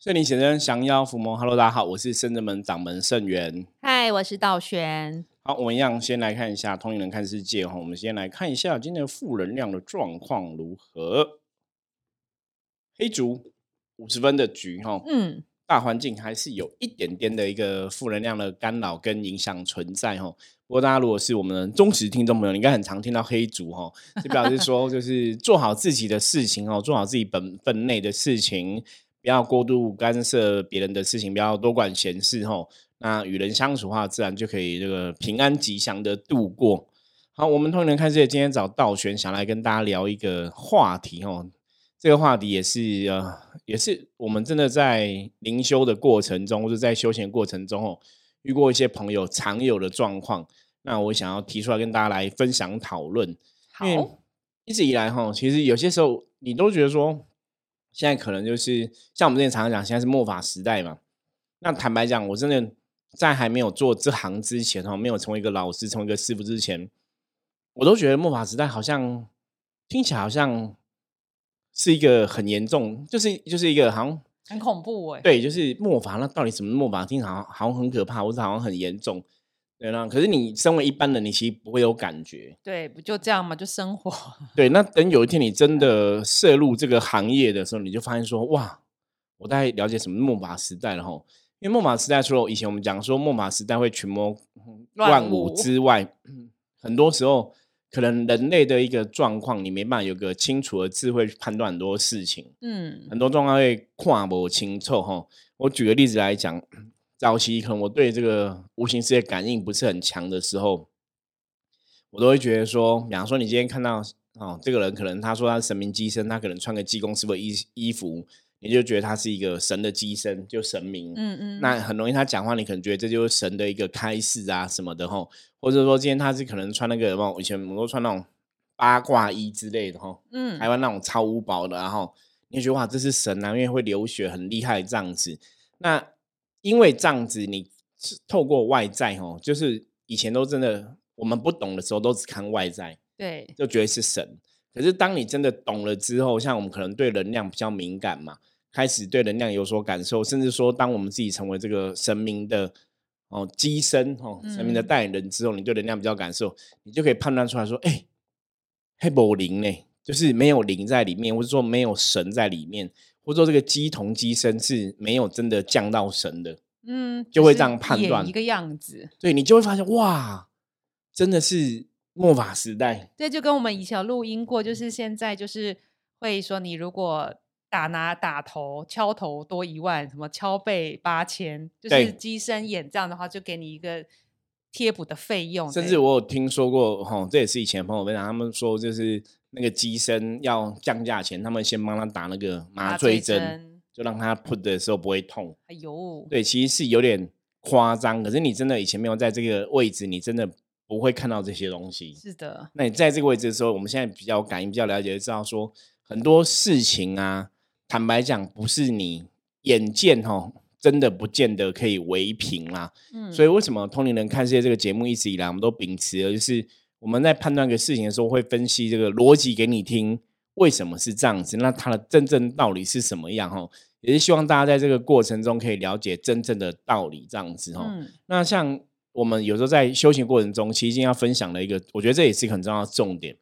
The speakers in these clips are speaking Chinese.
圣灵显真，降妖伏魔。Hello，大家好，我是圣真门掌门圣元。嗨，我是道玄。好，我们一样先来看一下通灵人看世界哈。我们先来看一下今天的负能量的状况如何。黑竹五十分的局哈，嗯，大环境还是有一点点的一个负能量的干扰跟影响存在哈。不过大家如果是我们的忠实听众朋友，应该很常听到黑竹哈，就表示说就是做好自己的事情哦，做好自己本分内的事情，不要过度干涉别人的事情，不要多管闲事吼。那与人相处的话，自然就可以这个平安吉祥的度过。好，我们通人看世界，今天找道玄想来跟大家聊一个话题哦。这个话题也是呃，也是我们真的在灵修的过程中，或者在修行过程中哦，遇过一些朋友常有的状况。那我想要提出来跟大家来分享讨论。因为一直以来哈，其实有些时候你都觉得说，现在可能就是像我们之前常常讲，现在是末法时代嘛。那坦白讲，我真的在还没有做这行之前哦，没有成为一个老师、成为一个师傅之前，我都觉得末法时代好像听起来好像。是一个很严重，就是就是一个好像很恐怖哎，对，就是末法，那到底什么末法？听好像好像很可怕，或者好像很严重，对啦。可是你身为一般人，你其实不会有感觉，对，不就这样嘛，就生活。对，那等有一天你真的涉入这个行业的时候，你就发现说，哇，我大概了解什么末法时代了哈。因为末法时代除了以前我们讲说末法时代会群魔乱舞之外，很多时候。可能人类的一个状况，你没办法有个清楚的智慧去判断很多事情，嗯，很多状况会跨不清楚吼。我举个例子来讲，早期可能我对这个无形世界感应不是很强的时候，我都会觉得说，比方说你今天看到哦，这个人可能他说他是神明机身，他可能穿个济公师傅衣衣服。你就觉得他是一个神的机身，就神明，嗯。嗯，那。很容易他讲话，你可能觉得这就是神的一个开示啊什么的吼，或者说今天他是可能穿那个什么，以前我们都穿那种八卦衣之类的吼，嗯，台湾那种超无薄的，然后你觉得哇这是神啊，因为会流血很厉害这样子，那因为这样子你透过外在哦，就是以前都真的我们不懂的时候都只看外在，对，就觉得是神。可是当你真的懂了之后，像我们可能对能量比较敏感嘛，开始对能量有所感受，甚至说，当我们自己成为这个神明的哦机身哦神明的代言人之后，你对能量比较感受，你就可以判断出来说，哎，黑宝灵呢，就是没有灵在里面，或者说没有神在里面，或者说这个鸡同鸡身是没有真的降到神的，嗯，就会这样判断一个样子，对你就会发现哇，真的是。末法时代，对，就跟我们以前录音过，就是现在就是会说，你如果打拿打头敲头多一万，什么敲背八千，就是机身眼这样的话，就给你一个贴补的费用。甚至我有听说过，哈，这也是以前朋友分享，他们说就是那个机身要降价前，他们先帮他打那个麻醉针，就让他 put 的时候不会痛。哎呦，对，其实是有点夸张，可是你真的以前没有在这个位置，你真的。不会看到这些东西，是的。那你在这个位置的时候，我们现在比较感应、比较了解，就知道说很多事情啊，坦白讲，不是你眼见哦，真的不见得可以为凭啦。嗯，所以为什么通灵人看世界这个节目一直以来，我们都秉持的就是我们在判断一个事情的时候，会分析这个逻辑给你听，为什么是这样子？那它的真正道理是什么样？哈，也是希望大家在这个过程中可以了解真正的道理，这样子哈。那像。我们有时候在修行过程中，其实今天要分享的一个，我觉得这也是很重要的重点。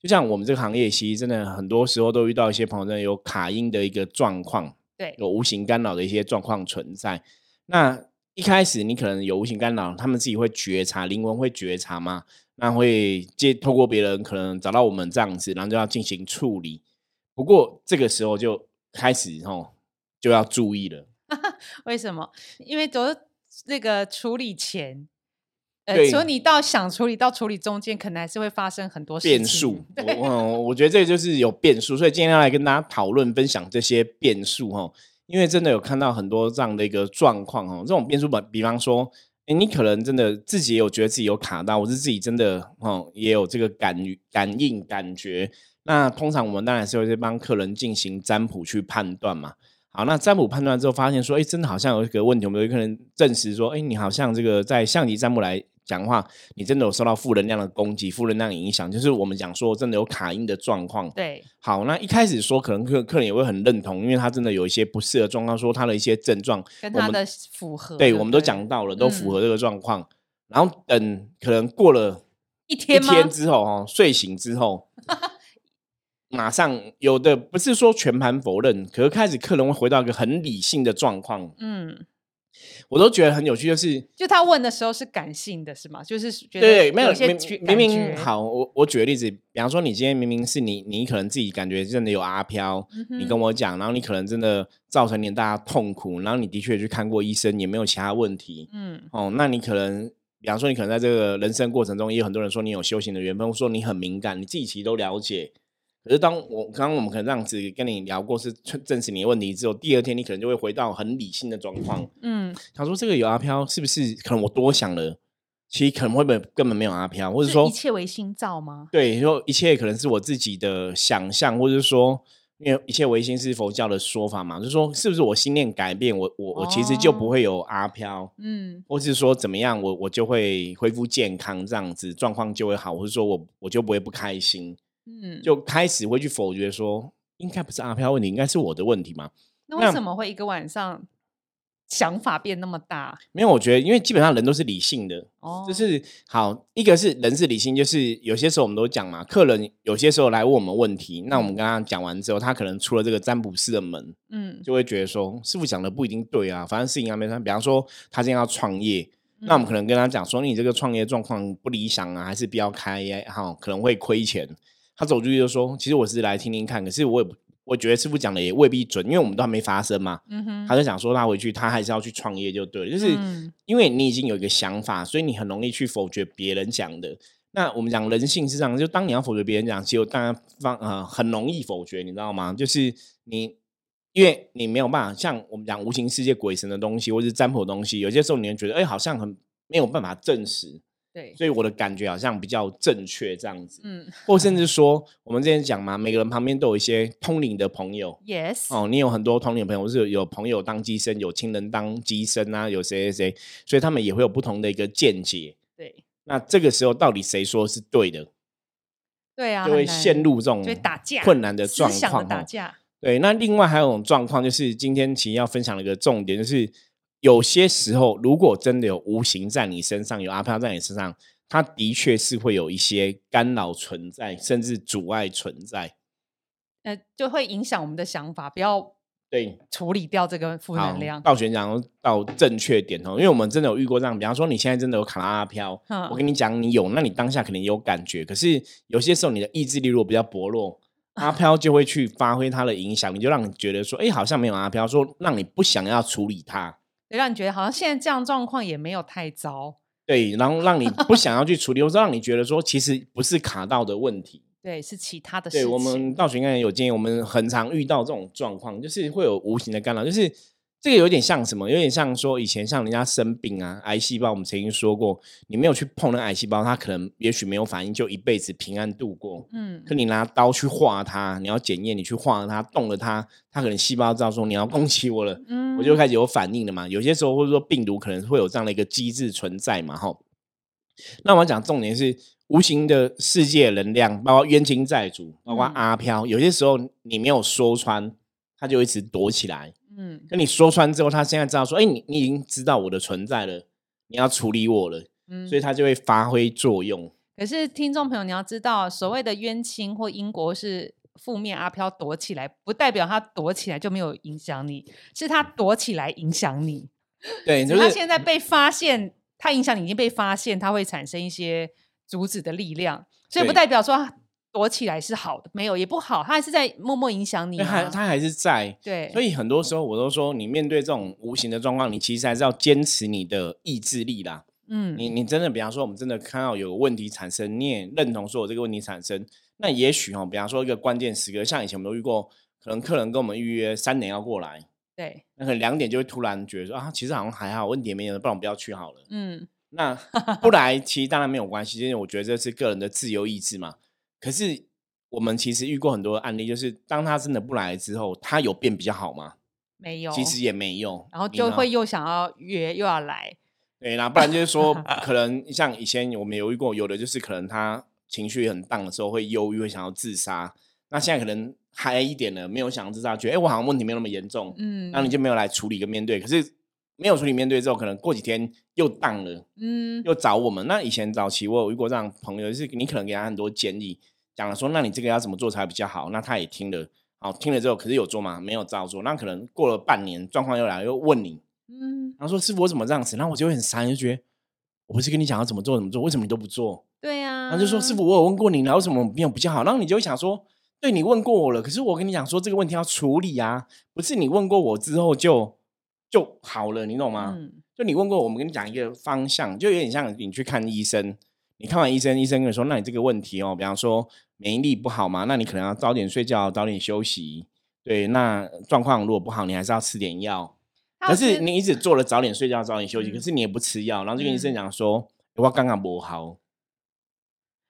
就像我们这个行业，其实真的很多时候都遇到一些朋友，真的有卡音的一个状况，对，有无形干扰的一些状况存在。那一开始你可能有无形干扰，他们自己会觉察，灵魂会觉察吗？那会接透过别人可能找到我们这样子，然后就要进行处理。不过这个时候就开始吼就要注意了。为什么？因为都那个处理前。所以你到想处理到处理中间，可能还是会发生很多变数。嗯，我觉得这就是有变数，所以今天要来跟大家讨论分享这些变数哈。因为真的有看到很多这样的一个状况哈，这种变数本，比方说，你可能真的自己也有觉得自己有卡到，我是自己真的哦也有这个感感应感觉。那通常我们当然是会帮客人进行占卜去判断嘛。好，那占卜判断之后发现说，哎，真的好像有一个问题，我们有可能证实说，哎，你好像这个在象棋占卜来。讲话，你真的有受到负能量的攻击、负能量影响，就是我们讲说真的有卡音的状况。对，好，那一开始说可能客客人也会很认同，因为他真的有一些不适合状况，说他的一些症状跟他的符合，对，我们都讲到了，都符合这个状况。然后等可能过了一天一天之后，哦，睡醒之后。马上有的不是说全盘否认，可是开始客人会回到一个很理性的状况。嗯，我都觉得很有趣，就是就他问的时候是感性的，是吗？就是觉得对，没有明明好，我我举个例子，比方说你今天明明是你，你可能自己感觉真的有阿飘，你跟我讲，然后你可能真的造成你大家痛苦，然后你的确去看过医生，也没有其他问题。嗯，哦，那你可能比方说你可能在这个人生过程中，也有很多人说你有修行的缘分，说你很敏感，你自己其实都了解。可是，当我刚刚我们可能这样子跟你聊过，是证实你的问题之后，第二天你可能就会回到很理性的状况。嗯，想说这个有阿飘，是不是可能我多想了？其实可能会不会根本没有阿飘，或者说一切为心造吗？对，说一切可能是我自己的想象，或者说因为一切唯心是佛教的说法嘛，就是说是不是我心念改变，我我我其实就不会有阿飘？嗯，或是说怎么样，我我就会恢复健康，这样子状况就会好，或者说我我就不会不开心。嗯，就开始会去否决说，应该不是阿飘问题，应该是我的问题嘛？那为什么会一个晚上想法变那么大？没有，我觉得因为基本上人都是理性的，哦，就是好，一个是人是理性，就是有些时候我们都讲嘛，客人有些时候来问我们问题，那我们跟他讲完之后，他可能出了这个占卜师的门，嗯，就会觉得说，师傅讲的不一定对啊，反正事情还没算。比方说他今天要创业，那我们可能跟他讲说，你这个创业状况不理想啊，还是不要开，哈，可能会亏钱。他走出去就说：“其实我是来听听看，可是我也不，我觉得师傅讲的也未必准，因为我们都还没发生嘛。”嗯哼，他就想说他回去，他还是要去创业就对了。就是因为你已经有一个想法，所以你很容易去否决别人讲的。那我们讲人性是这样，就当你要否决别人讲，其实当然方呃很容易否决，你知道吗？就是你因为你没有办法像我们讲无形世界鬼神的东西，或是占卜的东西，有些时候你会觉得哎，好像很没有办法证实。对，所以我的感觉好像比较正确这样子，嗯，或甚至。说，我们之前讲嘛，每个人旁边都有一些通灵的朋友，yes，哦，你有很多通灵朋友，是有朋友当机身，有亲人当机身啊，有谁谁谁，所以他们也会有不同的一个见解，对，那这个时候到底谁说是对的？对啊，就会陷入这种打架困难的状况，打架。对，那另外还有一种状况，就是今天其实要分享的一个重点就是。有些时候，如果真的有无形在你身上，有阿飘在你身上，它的确是会有一些干扰存在，甚至阻碍存在。呃，就会影响我们的想法，不要对处理掉这个负能量。到学长到正确点哦，因为我们真的有遇过这样，比方说你现在真的有卡拉阿飘，我跟你讲你有，那你当下肯定有感觉，可是有些时候你的意志力如果比较薄弱，阿飘就会去发挥它的影响，你就让你觉得说，哎，好像没有阿飘，说让你不想要处理它。让你觉得好像现在这样状况也没有太糟，对，然后让你不想要去处理，或者让你觉得说其实不是卡到的问题，对，是其他的事情。对我们道玄刚才有建议，我们很常遇到这种状况，就是会有无形的干扰，就是。这个有点像什么？有点像说以前像人家生病啊，癌细胞，我们曾经说过，你没有去碰那癌细胞，它可能也许没有反应，就一辈子平安度过。嗯，可你拿刀去划它，你要检验，你去划它，动了它，它可能细胞知道说你要攻击我了，嗯，我就开始有反应了嘛。有些时候或者说病毒可能会有这样的一个机制存在嘛，哈。那我讲重点是无形的世界能量，包括冤亲债主，包括阿飘，有些时候你没有说穿，他就一直躲起来。嗯，跟你说穿之后，他现在知道说，哎，你你已经知道我的存在了，你要处理我了，嗯，所以他就会发挥作用。可是听众朋友，你要知道，所谓的冤亲或因果是负面阿飘躲起来，不代表他躲起来就没有影响你，是他躲起来影响你。对，他现在被发现，他影响你已经被发现，他会产生一些阻止的力量，所以不代表说。躲起来是好的，没有也不好，他还是在默默影响你。他他还是在对，所以很多时候我都说，你面对这种无形的状况，你其实还是要坚持你的意志力啦。嗯，你你真的，比方说，我们真的看到有问题产生，你也认同说有这个问题产生，那也许哈，比方说一个关键时刻，像以前我们都遇过，可能客人跟我们预约三点要过来，对，那可能两点就会突然觉得说啊，其实好像还好，问题没有，不然我们不要去好了。嗯，那不来 其实当然没有关系，因为我觉得这是个人的自由意志嘛。可是我们其实遇过很多案例，就是当他真的不来之后，他有变比较好吗？没有，其实也没有。然后就会又想要约，又要来。对，那不然就是说，可能像以前我们有遇过，有的就是可能他情绪很荡的时候会忧郁，会想要自杀。那现在可能嗨一点了，没有想要自杀，觉得哎，我好像问题没有那么严重，嗯，那你就没有来处理跟面对。可是没有处理面对之后，可能过几天又荡了，嗯，又找我们。那以前早期我有遇过这样朋友，就是你可能给他很多建议，讲了说，那你这个要怎么做才比较好？那他也听了，好听了之后，可是有做吗？没有照做。那可能过了半年，状况又来，又问你。嗯，然后说师傅我怎么这样子？然后我就会很傻，就觉得我不是跟你讲要怎么做怎么做，为什么你都不做？对呀，然后就说师傅我有问过你，然后为什么没有比较好？然后你就会想说，对你问过我了，可是我跟你讲说这个问题要处理啊，不是你问过我之后就就好了，你懂吗？就你问过我们跟你讲一个方向，就有点像你去看医生，你看完医生，医生跟你说，那你这个问题哦，比方说免疫力不好嘛，那你可能要早点睡觉，早点休息。对，那状况如果不好，你还是要吃点药。可是你一直做了早点睡觉、早点休息，可是你也不吃药，然后就跟医生讲说我刚刚不好。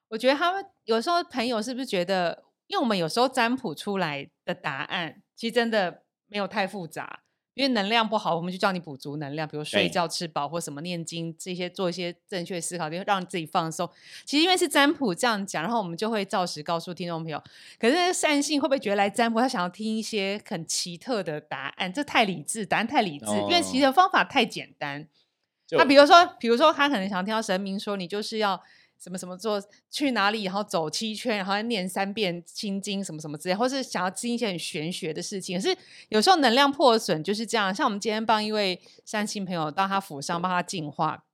我觉得他们有时候朋友是不是觉得，因为我们有时候占卜出来的答案，其实真的没有太复杂。因为能量不好，我们就叫你补足能量，比如睡觉、吃饱或什么念经这些，做一些正确思考，就让自己放松。其实因为是占卜这样讲，然后我们就会照实告诉听众朋友。可是善信会不会觉得来占卜，他想要听一些很奇特的答案？这太理智，答案太理智，因为其实方法太简单。那比如说，比如说他可能想听到神明说，你就是要。什么什么做去哪里，然后走七圈，然后念三遍心经，什么什么之类，或是想要听一些很玄学的事情。可是有时候能量破损就是这样。像我们今天帮一位善心朋友到他府上帮他净化，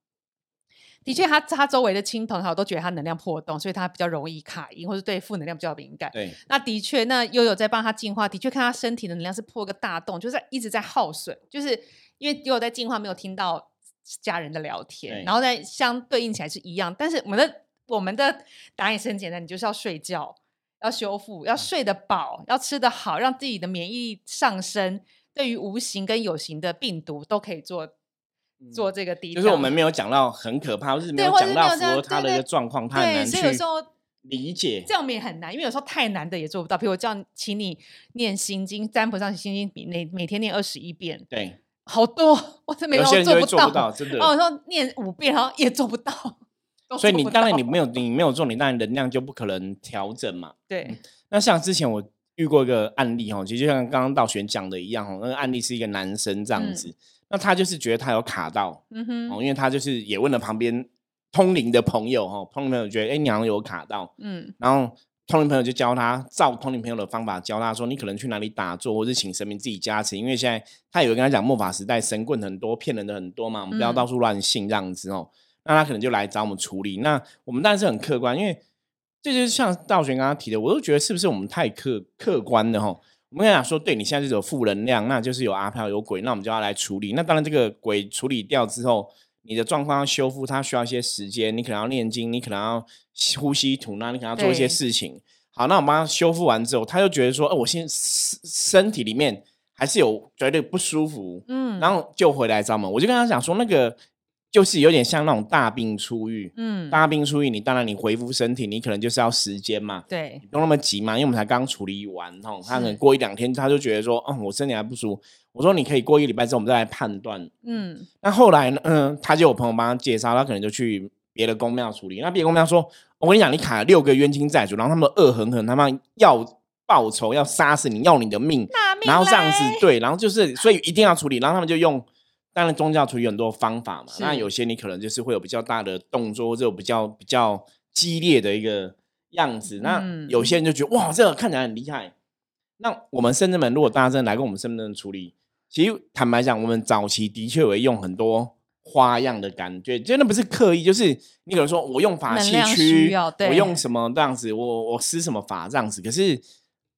的确，他他周围的亲朋好友都觉得他能量破洞，所以他比较容易卡音，或者对负能量比较敏感。对，那的确，那悠悠在帮他净化，的确看他身体的能量是破个大洞，就是一直在耗损，就是因为悠悠在净化，没有听到。家人的聊天，然后再相对应起来是一样，但是我们的我们的答案也是很简单，你就是要睡觉，要修复，要睡得饱，要吃得好，让自己的免疫力上升。对于无形跟有形的病毒都可以做做这个低。就是我们没有讲到很可怕，或是没有讲到符合他的一个状况，他很难去理解。这样我们也很难，因为有时候太难的也做不到。比如我叫请你念心经，占卜上心经，每每天念二十一遍。对。好多，我真没有做不到，真的。哦，我说念五遍，然后也做不到。所以你当然你没有你没有做，你当然能量就不可能调整嘛。对。那像之前我遇过一个案例哈，其实就像刚刚道玄讲的一样哦，那个案例是一个男生这样子，那他就是觉得他有卡到，嗯哼，哦，因为他就是也问了旁边通灵的朋友哈，通灵朋友觉得哎，你好像有卡到，嗯，然后。通灵朋友就教他照通灵朋友的方法教他说：“你可能去哪里打坐，或者请神明自己加持。因为现在他有跟他讲末法时代神棍很多，骗人的很多嘛，我们不要到处乱信这样子哦。那他可能就来找我们处理。那我们当然是很客观，因为这就是像道玄刚刚提的，我都觉得是不是我们太客客观的哈？我们跟他讲说，对你现在是有负能量，那就是有阿飘有鬼，那我们就要来处理。那当然这个鬼处理掉之后。”你的状况要修复，它需要一些时间。你可能要念经，你可能要呼吸吐纳，你可能要做一些事情。好，那我帮他修复完之后，他就觉得说：“哦，我现身身体里面还是有觉得不舒服。”嗯，然后就回来找我们。我就跟他讲说：“那个就是有点像那种大病初愈。嗯，大病初愈，你当然你恢复身体，你可能就是要时间嘛。对，不用那么急嘛，因为我们才刚处理完。哦，他可能过一两天，他就觉得说：‘哦，我身体还不舒服。’我说你可以过一个礼拜之后，我们再来判断。嗯，那后来呢？嗯，他就有朋友帮他介绍，他可能就去别的公庙处理。那别的公庙说：“我跟你讲，你卡了六个冤亲债主，然后他们恶狠狠，他们要报仇，要杀死你，要你的命。然后这样子，对，然后就是所以一定要处理。然后他们就用，当然宗教处理很多方法嘛。那有些你可能就是会有比较大的动作，或者比较比较激烈的一个样子。那有些人就觉得哇，这个看起来很厉害。那我们深圳门，如果大家真的来跟我们深圳处理。其实坦白讲，我们早期的确会用很多花样的感觉，真的不是刻意，就是你可能说我用法器区，我用什么这样子，我我施什么法这样子。可是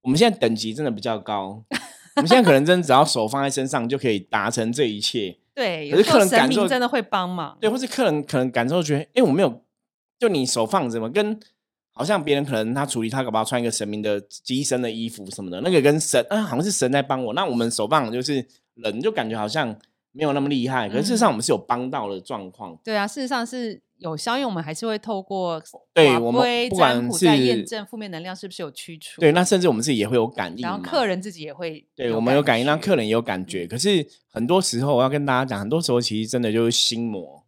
我们现在等级真的比较高，我们现在可能真的只要手放在身上就可以达成这一切。对，可是客人感受真的会帮忙，对，或是客人可能感受觉得，哎，我没有，就你手放着嘛，跟好像别人可能他处理他搞不好穿一个神明的机身的衣服什么的，那个跟神啊，好像是神在帮我。那我们手棒就是。人就感觉好像没有那么厉害，可是事实上我们是有帮到的状况。对啊，事实上是有效，因为我们还是会透过对我们不管是验证负面能量是不是有驱除。对，那甚至我们自己也会有感应，然后客人自己也会，对我们有感应，让客人也有感觉。可是很多时候我要跟大家讲，很多时候其实真的就是心魔。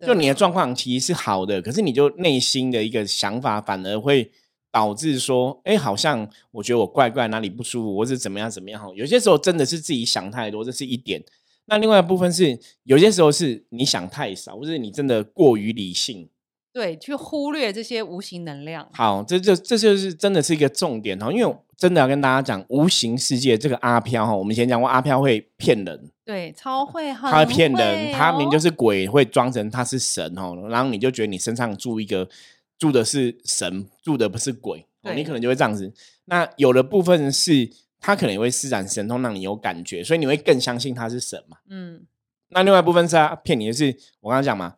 就你的状况其实是好的，可是你就内心的一个想法反而会导致说，哎，好像我觉得我怪怪哪里不舒服，或是怎么样怎么样。有些时候真的是自己想太多，这是一点。那另外一部分是，有些时候是你想太少，或是你真的过于理性，对，去忽略这些无形能量。好，这就这就是真的是一个重点哈，因为真的要跟大家讲，无形世界这个阿飘哈，我们以前讲过，阿飘会骗人，对，超会哈，他会骗人，他明就是鬼，会装成他是神哦，然后你就觉得你身上住一个住的是神，住的不是鬼，你可能就会这样子。那有的部分是。他可能也会施展神通，让你有感觉，所以你会更相信他是神嘛？嗯。那另外一部分是他骗你的是，我刚刚讲嘛，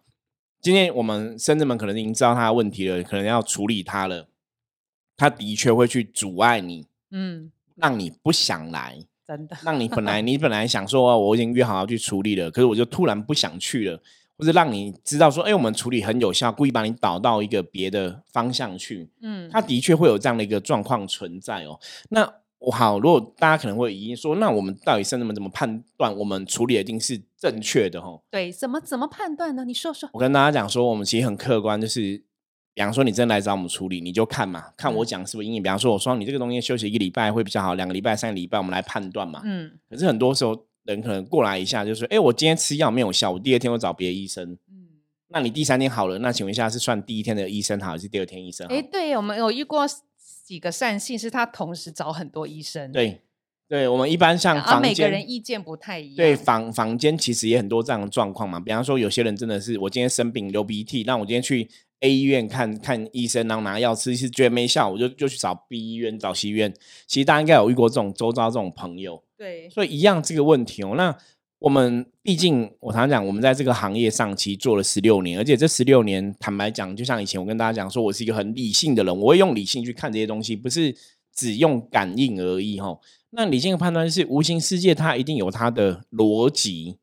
今天我们深圳们可能已经知道他的问题了，可能要处理他了。他的确会去阻碍你，嗯，让你不想来，真的，让你本来 你本来想说我已经约好要去处理了，可是我就突然不想去了，或者让你知道说，哎，我们处理很有效，故意把你导到一个别的方向去，嗯，他的确会有这样的一个状况存在哦，那。我好，如果大家可能会疑说，那我们到底深圳们怎么判断我们处理一定是正确的？哈，对，怎么怎么判断呢？你说说。我跟大家讲说，我们其实很客观，就是比方说你真来找我们处理，你就看嘛，看我讲是不是阴影，比方说我说你这个东西休息一个礼拜会比较好，两个礼拜、三个礼拜，我们来判断嘛。嗯。可是很多时候人可能过来一下，就说，哎，我今天吃药没有效，我第二天会找别的医生。嗯。那你第三天好了，那请问一下是算第一天的医生好，还是第二天医生？哎，对我们有遇过几个善性，是他同时找很多医生。对。对我们一般像房间，每个人意见不太一样。对房房间其实也很多这样的状况嘛。比方说，有些人真的是我今天生病流鼻涕，那我今天去 A 医院看看医生，然后拿药吃，是觉得没效，我就就去找 B 医院、找 C 医院。其实大家应该有遇过这种周遭这种朋友。对，所以一样这个问题哦。那我们毕竟我常常讲，我们在这个行业上其实做了十六年，而且这十六年坦白讲，就像以前我跟大家讲说，我是一个很理性的人，我会用理性去看这些东西，不是只用感应而已哈。那理性的判断是，无形世界它一定有它的逻辑，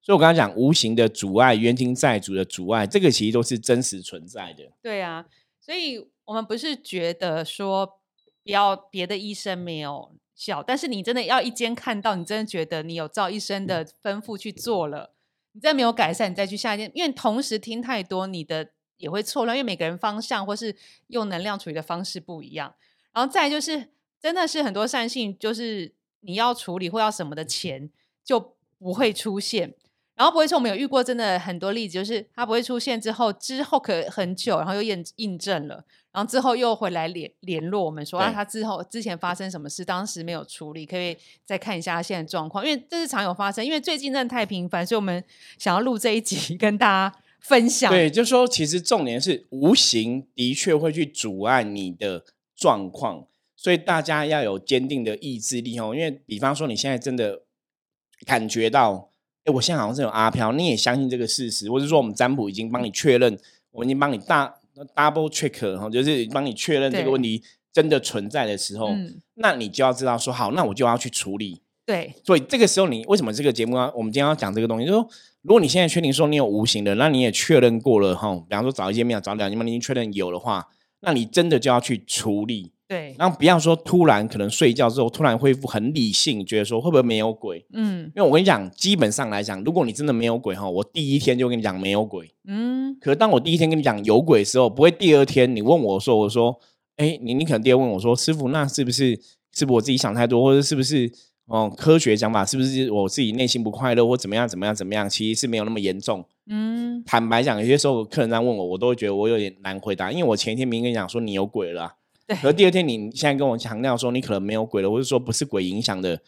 所以我刚才讲无形的阻碍、冤亲债主的阻碍，这个其实都是真实存在的。对啊，所以我们不是觉得说不要别的医生没有效，但是你真的要一间看到，你真的觉得你有照医生的吩咐去做了，你再没有改善，你再去下一间，因为同时听太多，你的也会错乱，因为每个人方向或是用能量处理的方式不一样，然后再就是。真的是很多善性，就是你要处理或要什么的钱就不会出现，然后不会说我们有遇过真的很多例子，就是它不会出现之后，之后可很久，然后又验印证了，然后之后又回来联联络我们说啊，他之后之前发生什么事，当时没有处理，可以再看一下他现在状况，因为这是常有发生，因为最近真的太频繁，所以我们想要录这一集 跟大家分享。对，就是说其实重点是无形的确会去阻碍你的状况。所以大家要有坚定的意志力哦，因为比方说你现在真的感觉到，哎，我现在好像是有阿飘，你也相信这个事实，或者说我们占卜已经帮你确认，我们已经帮你大 double check 哈，就是帮你确认这个问题真的存在的时候，那你就要知道说，好，那我就要去处理。对，所以这个时候你为什么这个节目啊？我们今天要讲这个东西，就是说如果你现在确定说你有无形的，那你也确认过了哈，比方说找一些庙找两间嘛，你已经确认有的话，那你真的就要去处理。对，然后不要说突然可能睡觉之后突然恢复很理性，觉得说会不会没有鬼？嗯，因为我跟你讲，基本上来讲，如果你真的没有鬼哈，我第一天就跟你讲没有鬼。嗯，可是当我第一天跟你讲有鬼的时候，不会第二天你问我说，我说，哎，你你可能第二问我说，师傅，那是不是是不是我自己想太多，或者是不是哦科学讲法是不是我自己内心不快乐或怎么样怎么样怎么样？其实是没有那么严重。嗯，坦白讲，有些时候客人在问我，我都会觉得我有点难回答，因为我前一天明跟你讲说你有鬼了。可第二天，你现在跟我强调说你可能没有鬼了，或者说不是鬼影响的，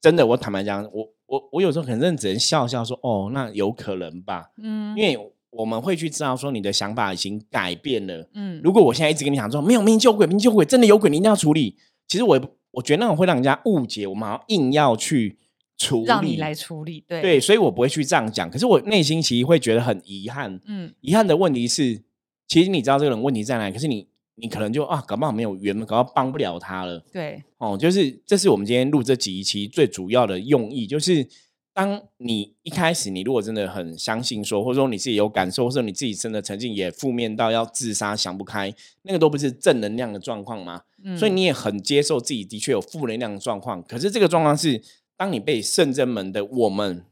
真的，我坦白讲，我我我有时候可能只能笑笑说，哦，那有可能吧，嗯，因为我们会去知道说你的想法已经改变了，嗯，如果我现在一直跟你讲说没有明救鬼，明救鬼，真的有鬼，你一定要处理，其实我我觉得那种会让人家误解，我们好像硬要去处理，让你来处理，对对，所以我不会去这样讲，可是我内心其实会觉得很遗憾，嗯，遗憾的问题是，其实你知道这个人问题在哪，可是你。你可能就啊，搞不好没有缘分，搞不好帮不了他了。对，哦，就是这是我们今天录这几期最主要的用意，就是当你一开始你如果真的很相信说，或者说你自己有感受，或者你自己真的曾经也负面到要自杀想不开，那个都不是正能量的状况吗？所以你也很接受自己的确有负能量的状况。可是这个状况是，当你被圣真门的我们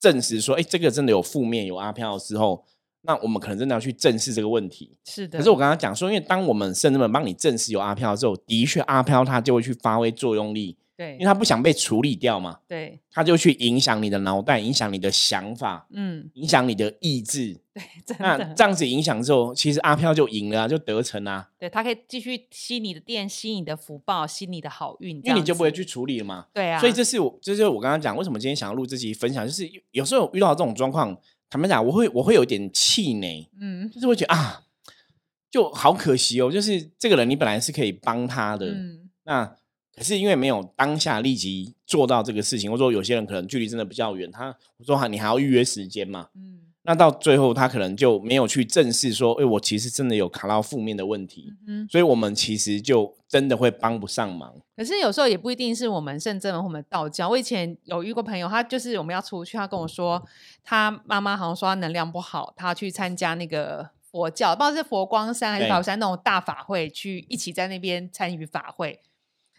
证实说，哎，这个真的有负面有阿飘之后，那我们可能真的要去正视这个问题。是的。可是我刚刚讲说，因为当我们圣人们帮你证实有阿飘之后，的确阿飘它就会去发挥作用力。对，因为他不想被处理掉嘛，对，他就去影响你的脑袋，影响你的想法，嗯，影响你的意志，对，那这样子影响之后，其实阿飘就赢了，就得逞啊。对他可以继续吸你的电，吸你的福报，吸你的好运，因为你就不会去处理了嘛。对啊，所以这是我，这就是我刚刚讲，为什么今天想要录这集分享，就是有时候遇到这种状况，坦白讲，我会我会有点气馁，嗯，就是会觉得啊，就好可惜哦，就是这个人你本来是可以帮他的，嗯，那。可是因为没有当下立即做到这个事情，或者说有些人可能距离真的比较远，他我说哈，你还要预约时间嘛？嗯，那到最后他可能就没有去正视说，哎，我其实真的有卡到负面的问题，嗯，所以我们其实就真的会帮不上忙。可是有时候也不一定是我们圣真或我们道教。我以前有遇过朋友，他就是我们要出去，他跟我说，他妈妈好像说他能量不好，他去参加那个佛教，不知道是佛光山还是宝山那种大法会，去一起在那边参与法会。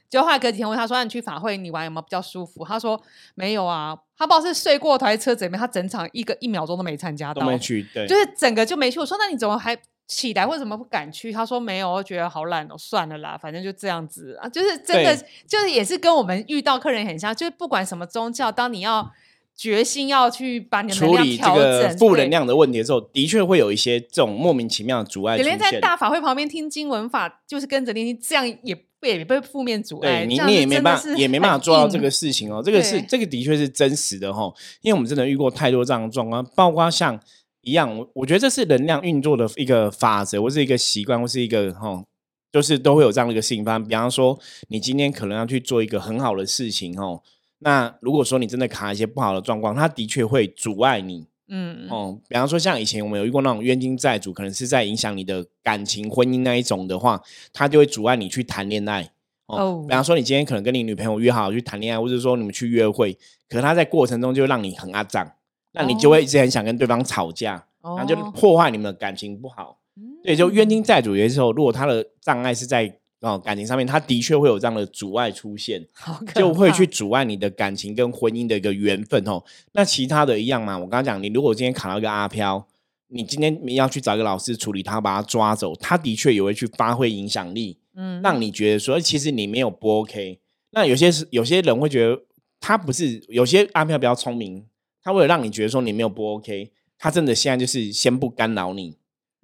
就后来隔几天问他说：“你去法会你玩有没有比较舒服？”他说：“没有啊，他不知道是睡过头还是车子里面，他整场一个一秒钟都没参加到，都没去，对，就是整个就没去。”我说：“那你怎么还起来？为什么不敢去？”他说：“没有，我觉得好懒哦，算了啦，反正就这样子啊。”就是真的，就是也是跟我们遇到客人很像，就是不管什么宗教，当你要决心要去把你的处理这个负能量的问题的时候，的确会有一些这种莫名其妙的阻碍。连在大法会旁边听经文法，就是跟着念经，这样也。被被负面阻碍，你你也没办法，也没办法做到这个事情哦。这个是这个的确是真实的哈，因为我们真的遇过太多这样的状况，包括像一样，我我觉得这是能量运作的一个法则，或是一个习惯，或是一个哈，就是都会有这样的一个事情发生。比方说，你今天可能要去做一个很好的事情哦，那如果说你真的卡一些不好的状况，它的确会阻碍你。嗯哦，比方说像以前我们有遇过那种冤亲债主，可能是在影响你的感情、婚姻那一种的话，他就会阻碍你去谈恋爱。哦，比方说你今天可能跟你女朋友约好去谈恋爱，或者说你们去约会，可是他在过程中就让你很阿脏，那你就会一直很想跟对方吵架，然后就破坏你们的感情不好。对，就冤亲债主有些时候，如果他的障碍是在。哦，感情上面，他的确会有这样的阻碍出现，就会去阻碍你的感情跟婚姻的一个缘分哦。那其他的一样嘛，我刚刚讲，你如果今天卡到一个阿飘，你今天你要去找一个老师处理他，把他抓走，他的确也会去发挥影响力，嗯，让你觉得说，其实你没有不 OK。那有些是有些人会觉得他不是，有些阿飘比较聪明，他为了让你觉得说你没有不 OK，他真的现在就是先不干扰你，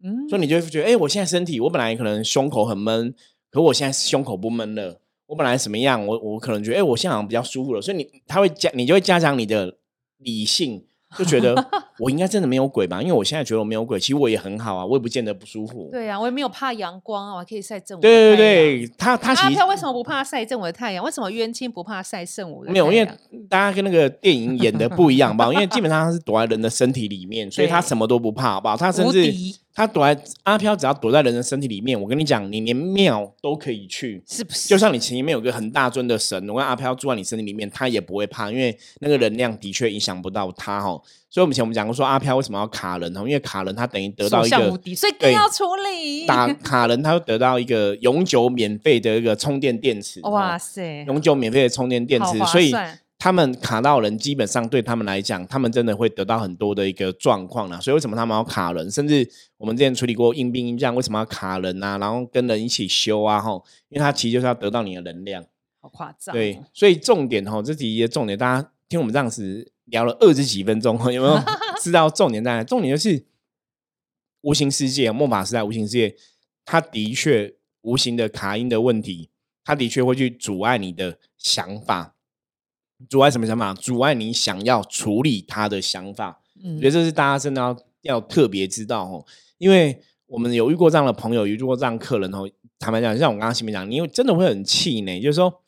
嗯，所以你就会觉得，哎，我现在身体，我本来可能胸口很闷。可我现在胸口不闷了，我本来什么样，我我可能觉得，哎，我现在好像比较舒服了，所以你他会加，你就会加强你的理性。就觉得我应该真的没有鬼吧？因为我现在觉得我没有鬼，其实我也很好啊，我也不见得不舒服。对啊，我也没有怕阳光啊，我还可以晒正午。对对对，他他其实他为什么不怕晒正午的太阳？为什么冤亲不怕晒正午的？没有，因为大家跟那个电影演的不一样吧？因为基本上他是躲在人的身体里面，所以他什么都不怕，好不好？他甚至他躲在阿飘，只要躲在人的身体里面，我跟你讲，你连庙都可以去，是不是？就像你前面有个很大尊的神，我跟阿飘住在你身体里面，他也不会怕，因为那个能量的确影响不到他哈。所以，我们以前我们讲过说，阿飘为什么要卡人？哦，因为卡人他等于得到一个，所以更要处理。打卡人，他会得到一个永久免费的一个充电电池。哇塞！永久免费的充电电池，所以他们卡到人，基本上对他们来讲，他们真的会得到很多的一个状况了。所以，为什么他们要卡人？甚至我们之前处理过硬兵硬将，为什么要卡人啊？然后跟人一起修啊？哈，因为他其实就是要得到你的能量。好夸张。对，所以重点哈，这几的重点，大家听我们这样子。聊了二十几分钟，有没有 知道重点在哪？重点就是无形世界，末法时代无形世界，它的确无形的卡音的问题，它的确会去阻碍你的想法，阻碍什么想法？阻碍你想要处理他的想法。嗯，觉得这是大家真的要要特别知道哦，因为我们有遇过这样的朋友，有遇过这样客人哦。坦白讲，像我刚刚前面讲，你真的会很气馁，就是说，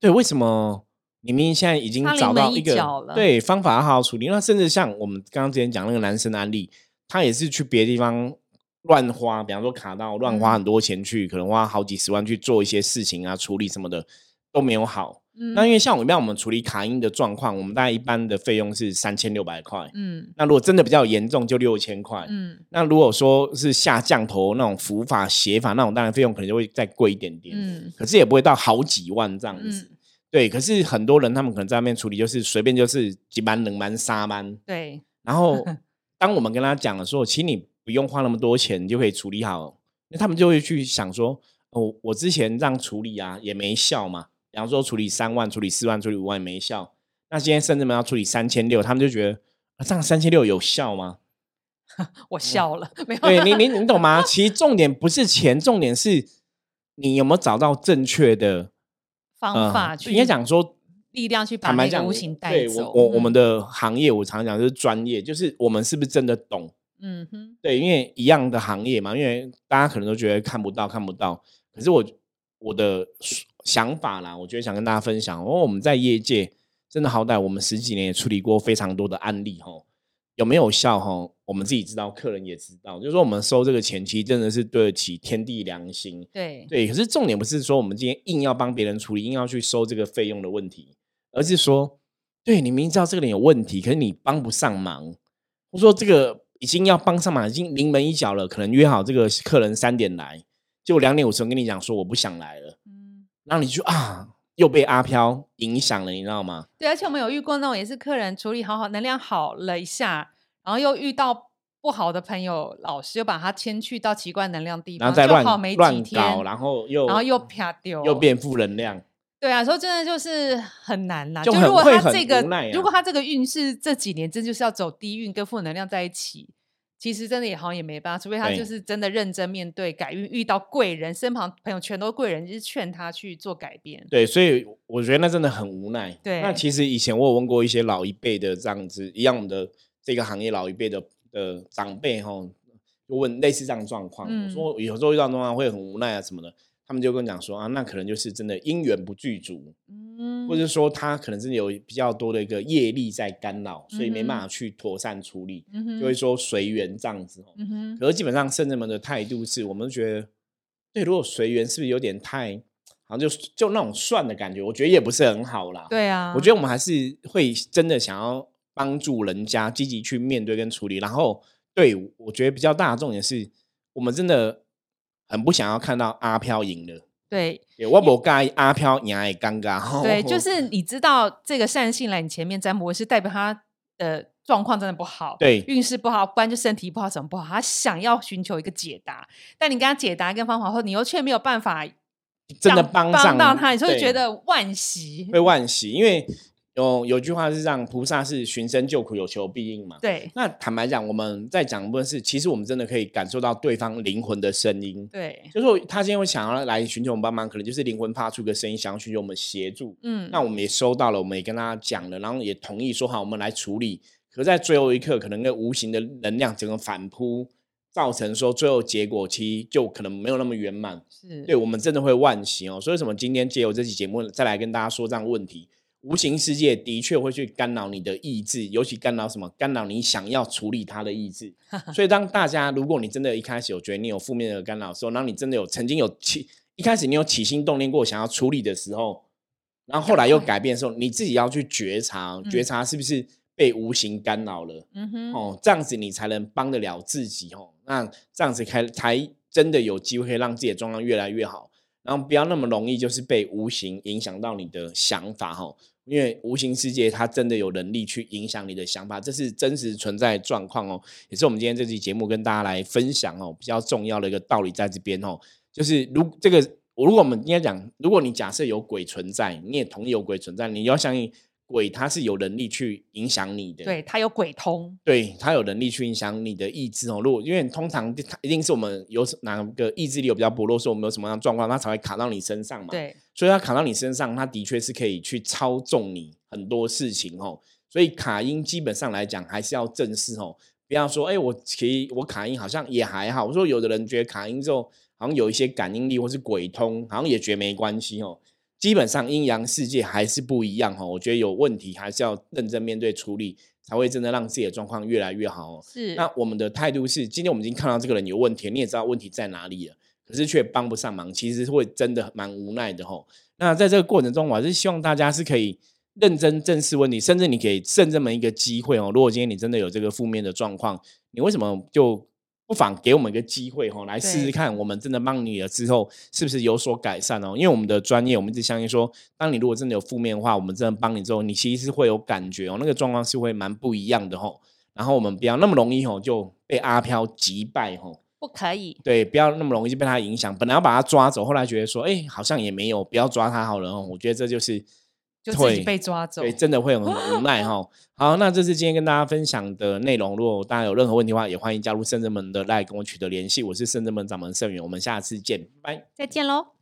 对，为什么？明明现在已经找到一个对方法，要好好处理。那甚至像我们刚刚之前讲那个男生的案例，他也是去别的地方乱花，比方说卡到乱花很多钱去，可能花好几十万去做一些事情啊，处理什么的都没有好。那因为像我们一般我们处理卡因的状况，我们大概一般的费用是三千六百块。嗯，那如果真的比较严重，就六千块。嗯，那如果说是下降头那种符法写法那种，当然费用可能就会再贵一点点。嗯，可是也不会到好几万这样子。对，可是很多人他们可能在那边处理，就是随便就是几班冷班沙班。对。然后 当我们跟他讲的时候，其实你不用花那么多钱，你就可以处理好。那他们就会去想说，哦，我之前这样处理啊，也没效嘛。比方说处理三万、处理四万、处理五万也没效。那今天甚至们要处理三千六，他们就觉得啊，这样三千六有效吗？我笑了，没有。对你，你你懂吗？其实重点不是钱，重点是你有没有找到正确的方法去。应该讲说力量去把那个无形带走。我我们的行业，我常讲就是专业，就是我们是不是真的懂？嗯哼。对，因为一样的行业嘛，因为大家可能都觉得看不到，看不到。可是我我的想法啦，我觉得想跟大家分享，因为我们在业界真的好歹我们十几年也处理过非常多的案例，吼。有没有效哈？我们自己知道，客人也知道。就是说，我们收这个钱，其实真的是对得起天地良心。对对，可是重点不是说我们今天硬要帮别人处理，硬要去收这个费用的问题，而是说，对你明知道这个人有问题，可是你帮不上忙。我说这个已经要帮上忙，已经临门一脚了，可能约好这个客人三点来，就两点五十分跟你讲说我不想来了。嗯，然后你就啊。又被阿飘影响了，你知道吗？对，而且我们有遇过那种也是客人处理好好，能量好了一下，然后又遇到不好的朋友、老师，又把他牵去到奇怪能量地方，然后再乱乱搞，然后又然后又啪丢，又变负能量。对啊，说真的就是很难呐。就如果他这个，如果他这个运势这几年真就是要走低运，跟负能量在一起。其实真的也好像也没办法，除非他就是真的认真面对改运，遇到贵人，身旁朋友全都贵人，就是劝他去做改变。对，所以我觉得那真的很无奈。对，那其实以前我有问过一些老一辈的这样子一样的这个行业老一辈的的长辈哈，问类似这样状况，我说有时候遇到状况会很无奈啊什么的。他们就跟讲说啊，那可能就是真的因缘不具足，嗯，或者说他可能真的有比较多的一个业力在干扰，所以没办法去妥善处理，就会说随缘这样子。嗯哼，可是基本上圣人们的态度是我们觉得，对，如果随缘是不是有点太，好像就就那种算的感觉？我觉得也不是很好啦。对啊，我觉得我们还是会真的想要帮助人家，积极去面对跟处理。然后，对我觉得比较大的重点是我们真的。很不想要看到阿飘赢了，对，我不介意阿飘赢也尴尬。对，就是你知道这个善性来你前面占卜是代表他的状况真的不好，对，运势不好，不然就身体不好，什么不好，他想要寻求一个解答，但你跟他解答跟方法后，你又却没有办法真的帮帮到他，你就会觉得惋惜，会惋惜，因为。有有句话是让菩萨是寻声救苦，有求必应嘛。对。那坦白讲，我们在讲部分是，其实我们真的可以感受到对方灵魂的声音。对。就是他今天会想要来寻求我们帮忙，可能就是灵魂发出个声音，想要寻求我们协助。嗯。那我们也收到了，我们也跟他讲了，然后也同意说好，我们来处理。可在最后一刻，可能那无形的能量整个反扑，造成说最后结果其实就可能没有那么圆满。是。对我们真的会惋惜哦。所以什么？今天借由这期节目再来跟大家说这样问题。无形世界的确会去干扰你的意志，尤其干扰什么？干扰你想要处理它的意志。所以，当大家如果你真的一开始有觉得你有负面的干扰的时候，然后你真的有曾经有起一开始你有起心动念过想要处理的时候，然后后来又改变的时候，你自己要去觉察，觉察是不是被无形干扰了？嗯哼，哦，这样子你才能帮得了自己哦。那这样子开才真的有机会让自己的状况越来越好，然后不要那么容易就是被无形影响到你的想法哈。因为无形世界它真的有能力去影响你的想法，这是真实存在状况哦，也是我们今天这期节目跟大家来分享哦，比较重要的一个道理在这边哦，就是如这个，如果我们应该讲，如果你假设有鬼存在，你也同意有鬼存在，你要相信。鬼他是有能力去影响你的，对他有鬼通，对他有能力去影响你的意志哦。如果因为通常他一定是我们有哪个意志力有比较薄弱，说我们有什么样的状况，他才会卡到你身上嘛。对，所以他卡到你身上，他的确是可以去操纵你很多事情哦。所以卡音基本上来讲还是要正视哦，不要说哎，我其实我卡音好像也还好。我说有的人觉得卡音之后好像有一些感应力或是鬼通，好像也觉得没关系哦。基本上阴阳世界还是不一样哈，我觉得有问题还是要认真面对处理，才会真的让自己的状况越来越好。是，那我们的态度是，今天我们已经看到这个人有问题，你也知道问题在哪里了，可是却帮不上忙，其实会真的蛮无奈的哈。那在这个过程中，我还是希望大家是可以认真正视问题，甚至你给圣人们一个机会哦。如果今天你真的有这个负面的状况，你为什么就不妨给我们一个机会哈，来试试看，我们真的帮你了之后，是不是有所改善哦？因为我们的专业，我们一直相信说，当你如果真的有负面的话，我们真的帮你之后，你其实是会有感觉哦，那个状况是会蛮不一样的吼。然后我们不要那么容易吼就被阿飘击败吼，不可以。对，不要那么容易就被他影响。本来要把他抓走，后来觉得说，哎，好像也没有，不要抓他好了哦。我觉得这就是。就自己被抓走，对，真的会很无 奈哈。好，那这是今天跟大家分享的内容。如果大家有任何问题的话，也欢迎加入圣正门的赖跟我取得联系。我是圣正门掌门盛元，我们下次见，拜拜，再见喽。